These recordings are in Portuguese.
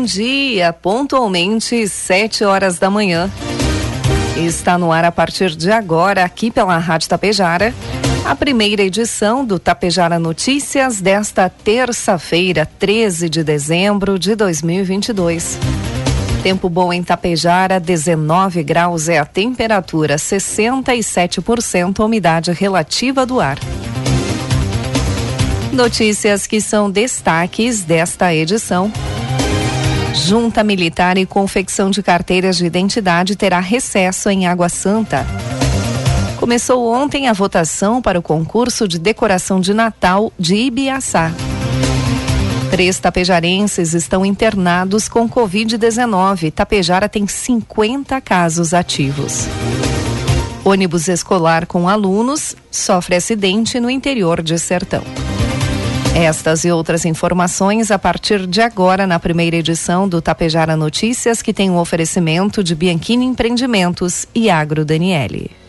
Bom dia, pontualmente sete horas da manhã. Está no ar a partir de agora, aqui pela Rádio Tapejara, a primeira edição do Tapejara Notícias desta terça-feira, 13 de dezembro de 2022. Tempo bom em Tapejara, 19 graus é a temperatura, 67% a umidade relativa do ar. Notícias que são destaques desta edição. Junta Militar e confecção de carteiras de identidade terá recesso em Água Santa. Começou ontem a votação para o concurso de decoração de Natal de Ibiaçá. Três tapejarenses estão internados com Covid-19. Tapejara tem 50 casos ativos. Ônibus escolar com alunos sofre acidente no interior de Sertão. Estas e outras informações a partir de agora na primeira edição do Tapejara Notícias, que tem um oferecimento de Bianchini Empreendimentos e Agro Daniele.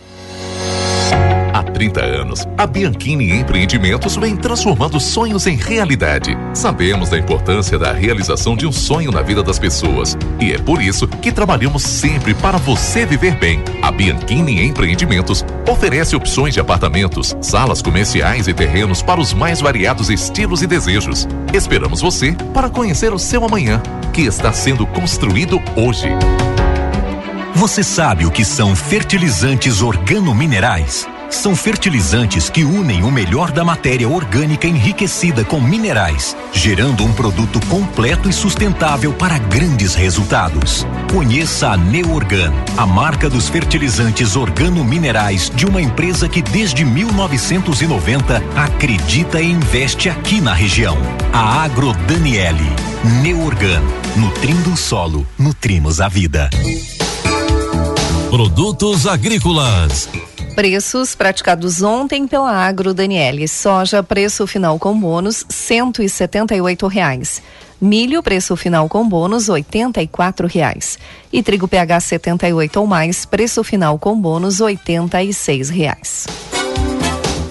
Há 30 anos, a Bianchini Empreendimentos vem transformando sonhos em realidade. Sabemos da importância da realização de um sonho na vida das pessoas e é por isso que trabalhamos sempre para você viver bem. A Bianchini Empreendimentos oferece opções de apartamentos, salas comerciais e terrenos para os mais variados estilos e desejos. Esperamos você para conhecer o seu amanhã, que está sendo construído hoje. Você sabe o que são fertilizantes organominerais? São fertilizantes que unem o melhor da matéria orgânica enriquecida com minerais, gerando um produto completo e sustentável para grandes resultados. Conheça a Neorgan, a marca dos fertilizantes organominerais de uma empresa que desde 1990 acredita e investe aqui na região. A Agro Daniele. Neorgan, nutrindo o solo, nutrimos a vida. Produtos agrícolas Preços praticados ontem pela Agro Daniele. Soja, preço final com bônus, cento e reais. Milho, preço final com bônus, oitenta e reais. E trigo PH 78 ou mais, preço final com bônus, oitenta e reais.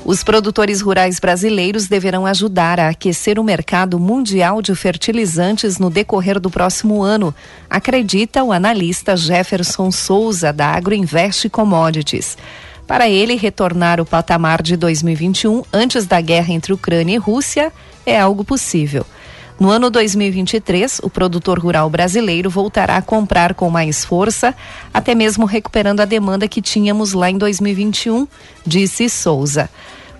Os produtores rurais brasileiros deverão ajudar a aquecer o mercado mundial de fertilizantes no decorrer do próximo ano, acredita o analista Jefferson Souza, da Agroinvest Commodities. Para ele, retornar o patamar de 2021 antes da guerra entre Ucrânia e Rússia é algo possível. No ano 2023, o produtor rural brasileiro voltará a comprar com mais força, até mesmo recuperando a demanda que tínhamos lá em 2021, disse Souza.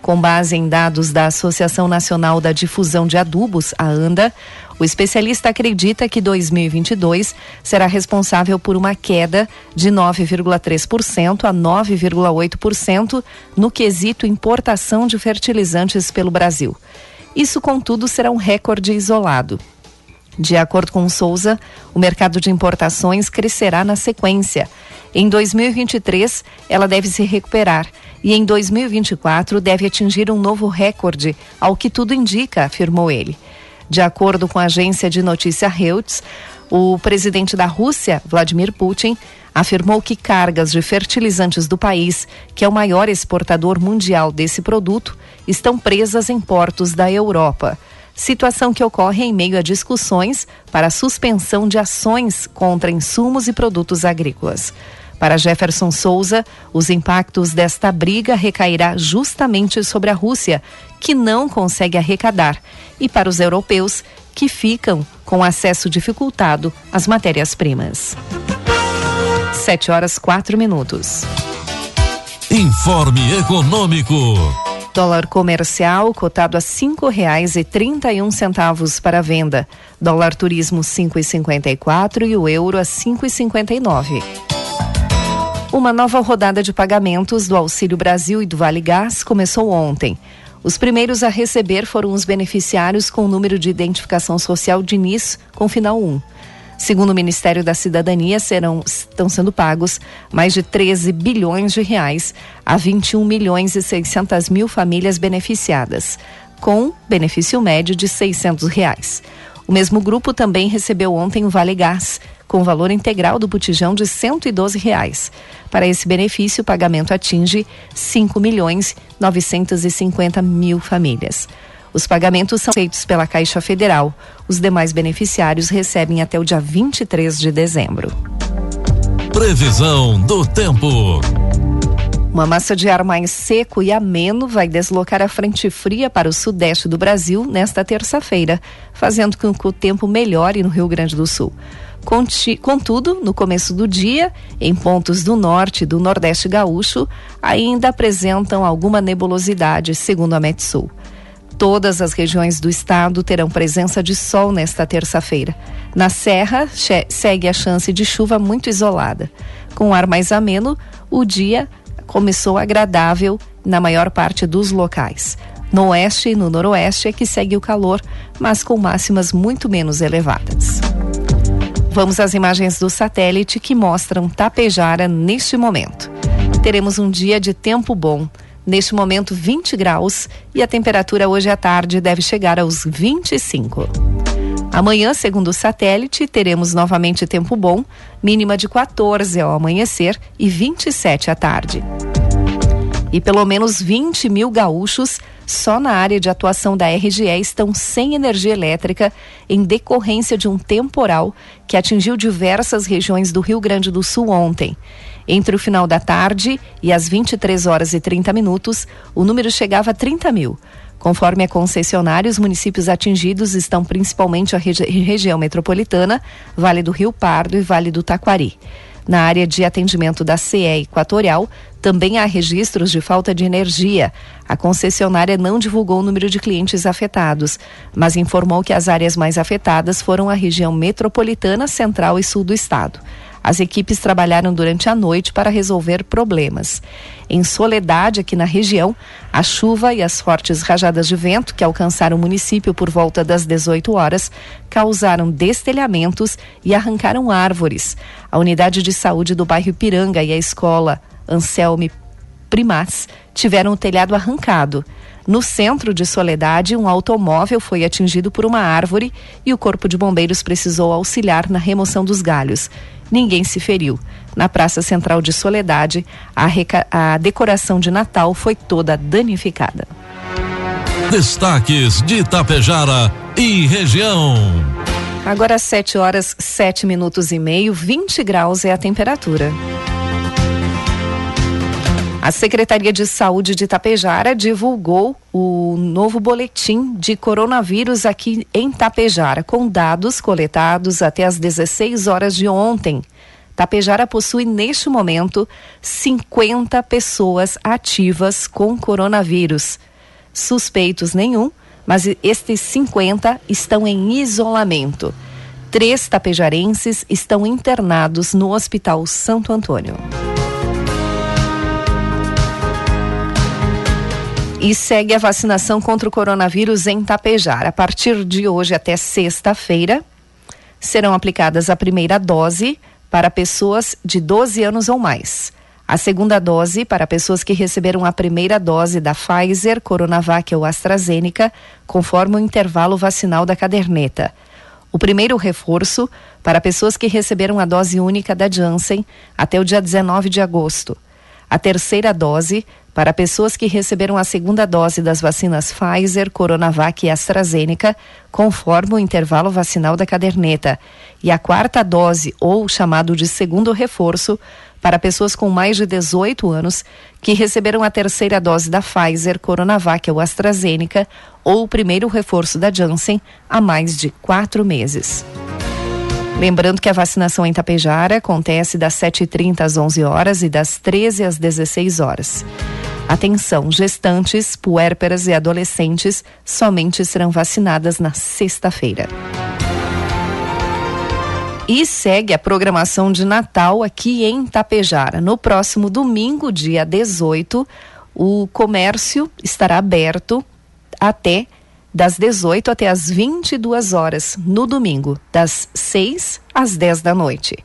Com base em dados da Associação Nacional da Difusão de Adubos, a ANDA, o especialista acredita que 2022 será responsável por uma queda de 9,3% a 9,8% no quesito importação de fertilizantes pelo Brasil. Isso, contudo, será um recorde isolado. De acordo com Souza, o mercado de importações crescerá na sequência. Em 2023, ela deve se recuperar e em 2024 deve atingir um novo recorde, ao que tudo indica, afirmou ele. De acordo com a agência de notícia Reuters, o presidente da Rússia, Vladimir Putin, afirmou que cargas de fertilizantes do país, que é o maior exportador mundial desse produto, estão presas em portos da Europa. Situação que ocorre em meio a discussões para a suspensão de ações contra insumos e produtos agrícolas. Para Jefferson Souza, os impactos desta briga recairá justamente sobre a Rússia, que não consegue arrecadar, e para os europeus, que ficam com acesso dificultado às matérias-primas. Sete horas quatro minutos. Informe Econômico. Dólar comercial cotado a cinco reais e trinta e um centavos para venda. Dólar turismo cinco e cinquenta e quatro e o euro a cinco e cinquenta e nove. Uma nova rodada de pagamentos do Auxílio Brasil e do Vale Gás começou ontem. Os primeiros a receber foram os beneficiários com o número de identificação social de NIS com final 1. Segundo o Ministério da Cidadania, serão, estão sendo pagos mais de 13 bilhões de reais a 21 milhões e 600 mil famílias beneficiadas, com benefício médio de 600 reais. O mesmo grupo também recebeu ontem o Vale Gás, com valor integral do botijão de 112 reais. Para esse benefício, o pagamento atinge 5 milhões 950 mil famílias. Os pagamentos são feitos pela Caixa Federal. Os demais beneficiários recebem até o dia 23 de dezembro. Previsão do tempo. Uma massa de ar mais seco e ameno vai deslocar a frente fria para o sudeste do Brasil nesta terça-feira, fazendo com que o tempo melhore no Rio Grande do Sul. Contudo, no começo do dia, em pontos do norte e do nordeste gaúcho, ainda apresentam alguma nebulosidade, segundo a Metsul. Todas as regiões do estado terão presença de sol nesta terça-feira. Na Serra, segue a chance de chuva muito isolada. Com ar mais ameno, o dia começou agradável na maior parte dos locais. No oeste e no noroeste é que segue o calor, mas com máximas muito menos elevadas. Vamos às imagens do satélite que mostram Tapejara neste momento. Teremos um dia de tempo bom Neste momento, 20 graus e a temperatura hoje à tarde deve chegar aos 25. Amanhã, segundo o satélite, teremos novamente tempo bom, mínima de 14 ao amanhecer e 27 à tarde. E pelo menos 20 mil gaúchos só na área de atuação da RGE estão sem energia elétrica em decorrência de um temporal que atingiu diversas regiões do Rio Grande do Sul ontem. Entre o final da tarde e as 23 horas e 30 minutos, o número chegava a 30 mil. Conforme a concessionária, os municípios atingidos estão principalmente a regi região metropolitana, Vale do Rio Pardo e Vale do Taquari. Na área de atendimento da CE Equatorial, também há registros de falta de energia. A concessionária não divulgou o número de clientes afetados, mas informou que as áreas mais afetadas foram a região metropolitana, central e sul do estado. As equipes trabalharam durante a noite para resolver problemas. Em Soledade, aqui na região, a chuva e as fortes rajadas de vento que alcançaram o município por volta das 18 horas causaram destelhamentos e arrancaram árvores. A unidade de saúde do bairro Piranga e a escola Anselme Primaz tiveram o telhado arrancado. No centro de Soledade, um automóvel foi atingido por uma árvore e o Corpo de Bombeiros precisou auxiliar na remoção dos galhos ninguém se feriu. Na Praça Central de Soledade, a, a decoração de Natal foi toda danificada. Destaques de Itapejara e região. Agora 7 horas 7 minutos e meio, 20 graus é a temperatura. A Secretaria de Saúde de Tapejara divulgou o novo boletim de coronavírus aqui em Tapejara, com dados coletados até as 16 horas de ontem. Tapejara possui neste momento 50 pessoas ativas com coronavírus. Suspeitos nenhum, mas estes 50 estão em isolamento. Três tapejarenses estão internados no Hospital Santo Antônio. E segue a vacinação contra o coronavírus em Tapejar. A partir de hoje até sexta-feira, serão aplicadas a primeira dose para pessoas de 12 anos ou mais. A segunda dose para pessoas que receberam a primeira dose da Pfizer, Coronavac ou AstraZeneca, conforme o intervalo vacinal da caderneta. O primeiro reforço para pessoas que receberam a dose única da Janssen até o dia 19 de agosto. A terceira dose para pessoas que receberam a segunda dose das vacinas Pfizer, Coronavac e AstraZeneca, conforme o intervalo vacinal da caderneta, e a quarta dose, ou chamado de segundo reforço, para pessoas com mais de 18 anos que receberam a terceira dose da Pfizer, Coronavac ou AstraZeneca, ou o primeiro reforço da Janssen há mais de quatro meses. Lembrando que a vacinação em Tapejara acontece das 7h30 às 11 horas e das 13 às 16 horas. Atenção, gestantes, puérperas e adolescentes somente serão vacinadas na sexta-feira. E segue a programação de Natal aqui em Tapejara. No próximo domingo, dia 18, o comércio estará aberto até das 18 até as 22 horas no domingo, das 6 às 10 da noite.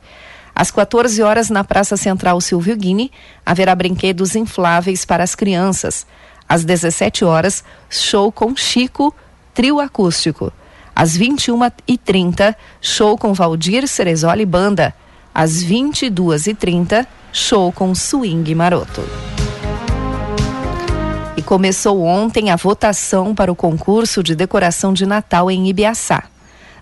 Às 14 horas, na Praça Central Silvio Guini, haverá brinquedos infláveis para as crianças. Às 17 horas, show com Chico, trio acústico. Às 21h30, show com Valdir Cerezoli Banda. Às 22h30, show com Swing Maroto. E começou ontem a votação para o concurso de decoração de Natal em Ibiaçá.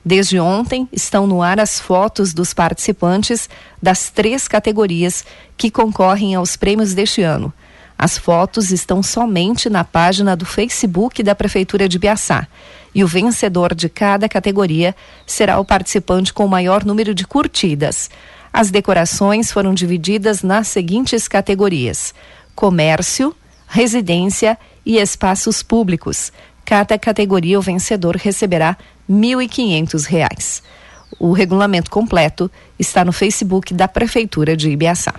Desde ontem estão no ar as fotos dos participantes das três categorias que concorrem aos prêmios deste ano. As fotos estão somente na página do Facebook da Prefeitura de Ibiaçá. E o vencedor de cada categoria será o participante com o maior número de curtidas. As decorações foram divididas nas seguintes categorias: comércio, residência e espaços públicos. Cada categoria o vencedor receberá R$ 1.500. O regulamento completo está no Facebook da Prefeitura de Ibiaçá.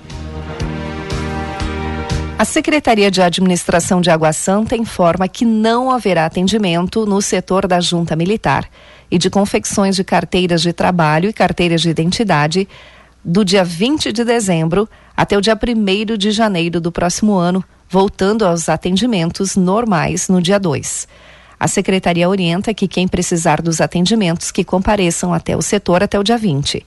A Secretaria de Administração de Água Santa informa que não haverá atendimento no setor da Junta Militar e de confecções de carteiras de trabalho e carteiras de identidade do dia 20 de dezembro até o dia 1 de janeiro do próximo ano, voltando aos atendimentos normais no dia 2. A secretaria orienta que quem precisar dos atendimentos que compareçam até o setor até o dia 20.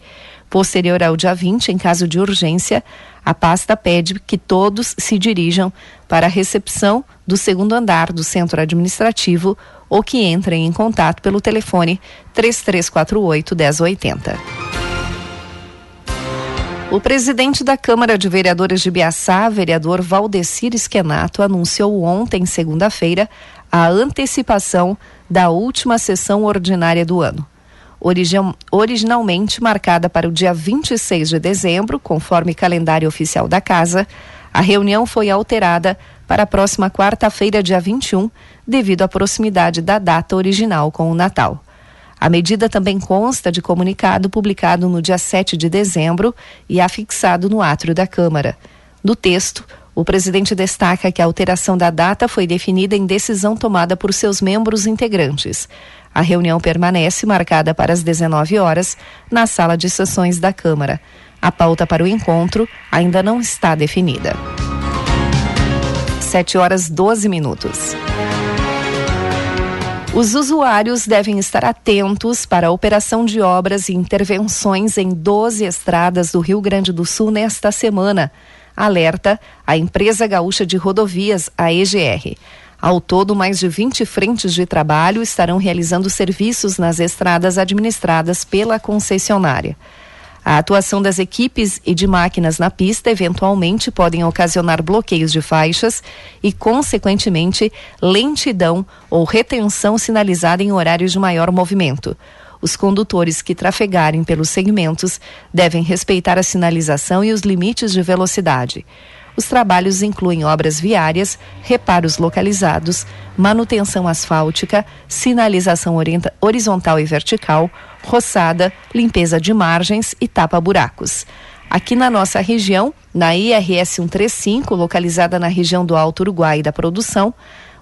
Posterior ao dia 20, em caso de urgência, a pasta pede que todos se dirijam para a recepção do segundo andar do centro administrativo ou que entrem em contato pelo telefone 3348 1080. O presidente da Câmara de Vereadores de Biaçá, vereador Valdecir Esquenato, anunciou ontem, segunda-feira, a antecipação da última sessão ordinária do ano. Origin, originalmente marcada para o dia 26 de dezembro, conforme calendário oficial da Casa, a reunião foi alterada para a próxima quarta-feira, dia 21, devido à proximidade da data original com o Natal. A medida também consta de comunicado publicado no dia 7 de dezembro e afixado no átrio da Câmara. No texto, o presidente destaca que a alteração da data foi definida em decisão tomada por seus membros integrantes. A reunião permanece marcada para as 19 horas na sala de sessões da Câmara. A pauta para o encontro ainda não está definida. 7 horas 12 minutos. Os usuários devem estar atentos para a operação de obras e intervenções em 12 estradas do Rio Grande do Sul nesta semana. Alerta a empresa gaúcha de rodovias, a EGR. Ao todo, mais de 20 frentes de trabalho estarão realizando serviços nas estradas administradas pela concessionária. A atuação das equipes e de máquinas na pista eventualmente podem ocasionar bloqueios de faixas e, consequentemente, lentidão ou retenção sinalizada em horários de maior movimento. Os condutores que trafegarem pelos segmentos devem respeitar a sinalização e os limites de velocidade. Os trabalhos incluem obras viárias, reparos localizados, manutenção asfáltica, sinalização horizontal e vertical, roçada, limpeza de margens e tapa-buracos. Aqui na nossa região, na IRS 135, localizada na região do Alto Uruguai da produção,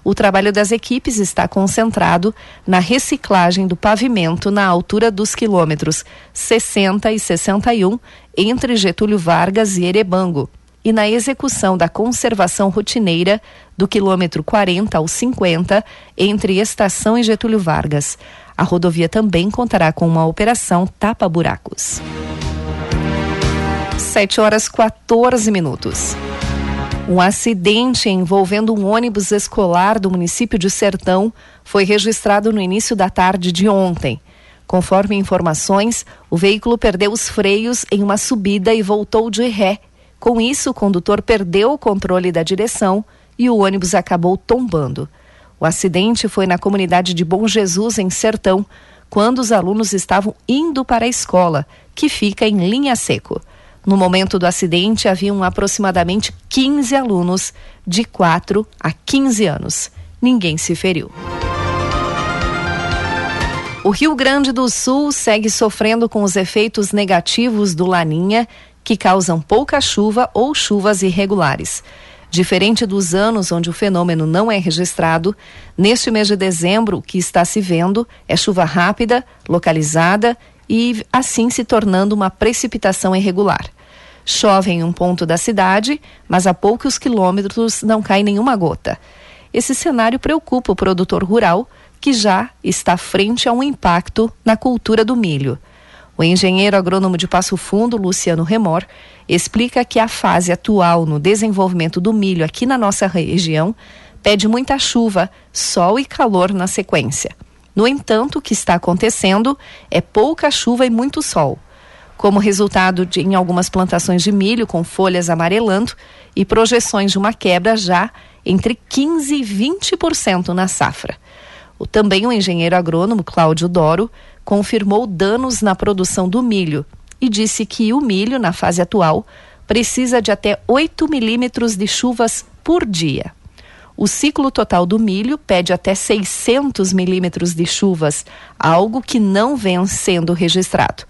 o trabalho das equipes está concentrado na reciclagem do pavimento na altura dos quilômetros 60 e 61 entre Getúlio Vargas e Erebango, e na execução da conservação rotineira do quilômetro 40 ao 50 entre Estação e Getúlio Vargas. A rodovia também contará com uma operação tapa-buracos. 7 horas 14 minutos. Um acidente envolvendo um ônibus escolar do município de Sertão foi registrado no início da tarde de ontem. Conforme informações, o veículo perdeu os freios em uma subida e voltou de ré com isso, o condutor perdeu o controle da direção e o ônibus acabou tombando. O acidente foi na comunidade de Bom Jesus, em Sertão, quando os alunos estavam indo para a escola, que fica em linha seco. No momento do acidente, haviam aproximadamente 15 alunos de 4 a 15 anos. Ninguém se feriu. O Rio Grande do Sul segue sofrendo com os efeitos negativos do Laninha que causam pouca chuva ou chuvas irregulares. Diferente dos anos onde o fenômeno não é registrado, neste mês de dezembro o que está se vendo é chuva rápida, localizada e assim se tornando uma precipitação irregular. Chove em um ponto da cidade, mas a poucos quilômetros não cai nenhuma gota. Esse cenário preocupa o produtor rural, que já está frente a um impacto na cultura do milho. O engenheiro agrônomo de Passo Fundo, Luciano Remor, explica que a fase atual no desenvolvimento do milho aqui na nossa região pede muita chuva, sol e calor na sequência. No entanto, o que está acontecendo é pouca chuva e muito sol. Como resultado de em algumas plantações de milho com folhas amarelando e projeções de uma quebra já entre 15 e 20% na safra. O, também o engenheiro agrônomo Cláudio Doro confirmou danos na produção do milho e disse que o milho, na fase atual, precisa de até 8 milímetros de chuvas por dia. O ciclo total do milho pede até 600 milímetros de chuvas, algo que não vem sendo registrado.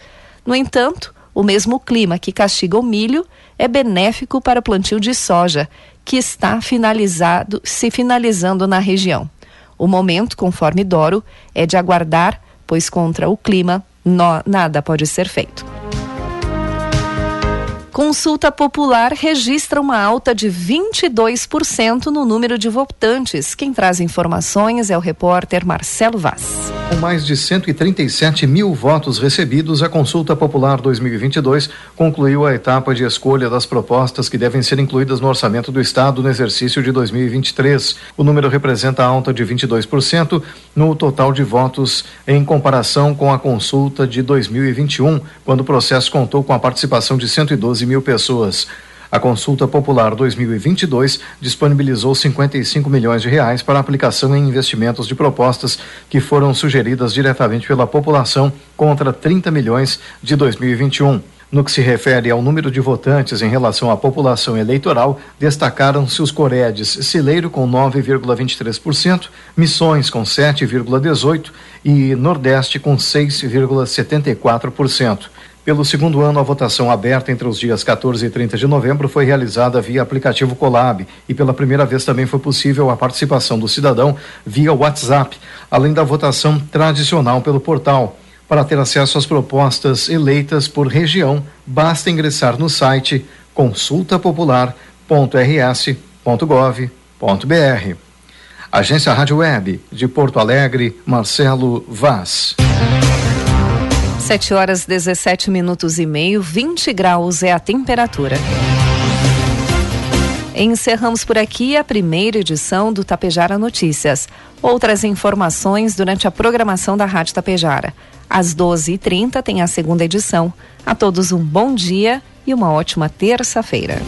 No entanto, o mesmo clima que castiga o milho é benéfico para o plantio de soja, que está finalizado, se finalizando na região. O momento, conforme Doro, é de aguardar, pois contra o clima no, nada pode ser feito. Consulta Popular registra uma alta de 22% no número de votantes. Quem traz informações é o repórter Marcelo Vaz. Com mais de 137 mil votos recebidos, a Consulta Popular 2022 concluiu a etapa de escolha das propostas que devem ser incluídas no orçamento do Estado no exercício de 2023. O número representa a alta de 22% no total de votos em comparação com a consulta de 2021, quando o processo contou com a participação de 112 mil pessoas. A Consulta Popular 2022 disponibilizou 55 milhões de reais para aplicação em investimentos de propostas que foram sugeridas diretamente pela população contra 30 milhões de 2021. No que se refere ao número de votantes em relação à população eleitoral, destacaram-se os Coredes Cileiro com 9,23%, Missões com 7,18% e Nordeste com 6,74%. Pelo segundo ano, a votação aberta entre os dias 14 e 30 de novembro foi realizada via aplicativo Colab e pela primeira vez também foi possível a participação do cidadão via WhatsApp, além da votação tradicional pelo portal. Para ter acesso às propostas eleitas por região, basta ingressar no site consultapopular.rs.gov.br. Agência Rádio Web de Porto Alegre, Marcelo Vaz. 7 horas 17 minutos e meio, 20 graus é a temperatura. Encerramos por aqui a primeira edição do Tapejara Notícias. Outras informações durante a programação da Rádio Tapejara. Às 12h30 tem a segunda edição. A todos um bom dia e uma ótima terça-feira.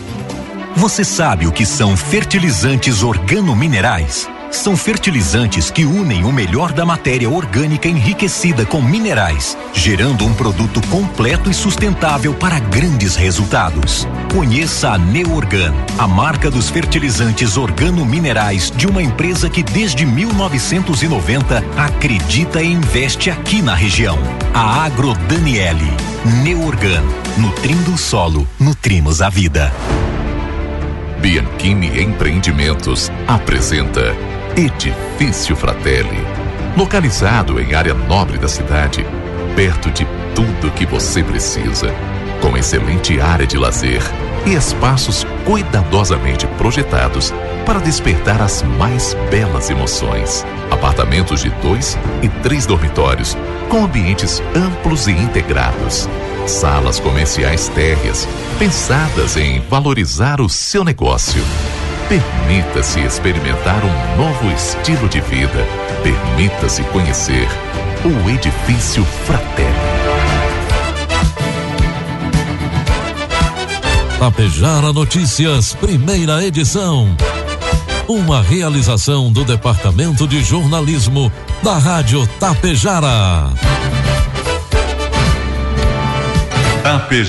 Você sabe o que são fertilizantes organominerais? São fertilizantes que unem o melhor da matéria orgânica enriquecida com minerais, gerando um produto completo e sustentável para grandes resultados. Conheça a Neorgan, a marca dos fertilizantes organominerais de uma empresa que desde 1990 acredita e investe aqui na região. A Agro Daniele. Neorgan, nutrindo o solo, nutrimos a vida. Bianchini Empreendimentos apresenta Edifício Fratelli. Localizado em área nobre da cidade, perto de tudo que você precisa, com excelente área de lazer e espaços cuidadosamente projetados para despertar as mais belas emoções. Apartamentos de dois e três dormitórios, com ambientes amplos e integrados. Salas comerciais térreas, pensadas em valorizar o seu negócio. Permita-se experimentar um novo estilo de vida. Permita-se conhecer o Edifício Fratelli. Tapejara Notícias, primeira edição. Uma realização do Departamento de Jornalismo da Rádio Tapejara. Tapejara.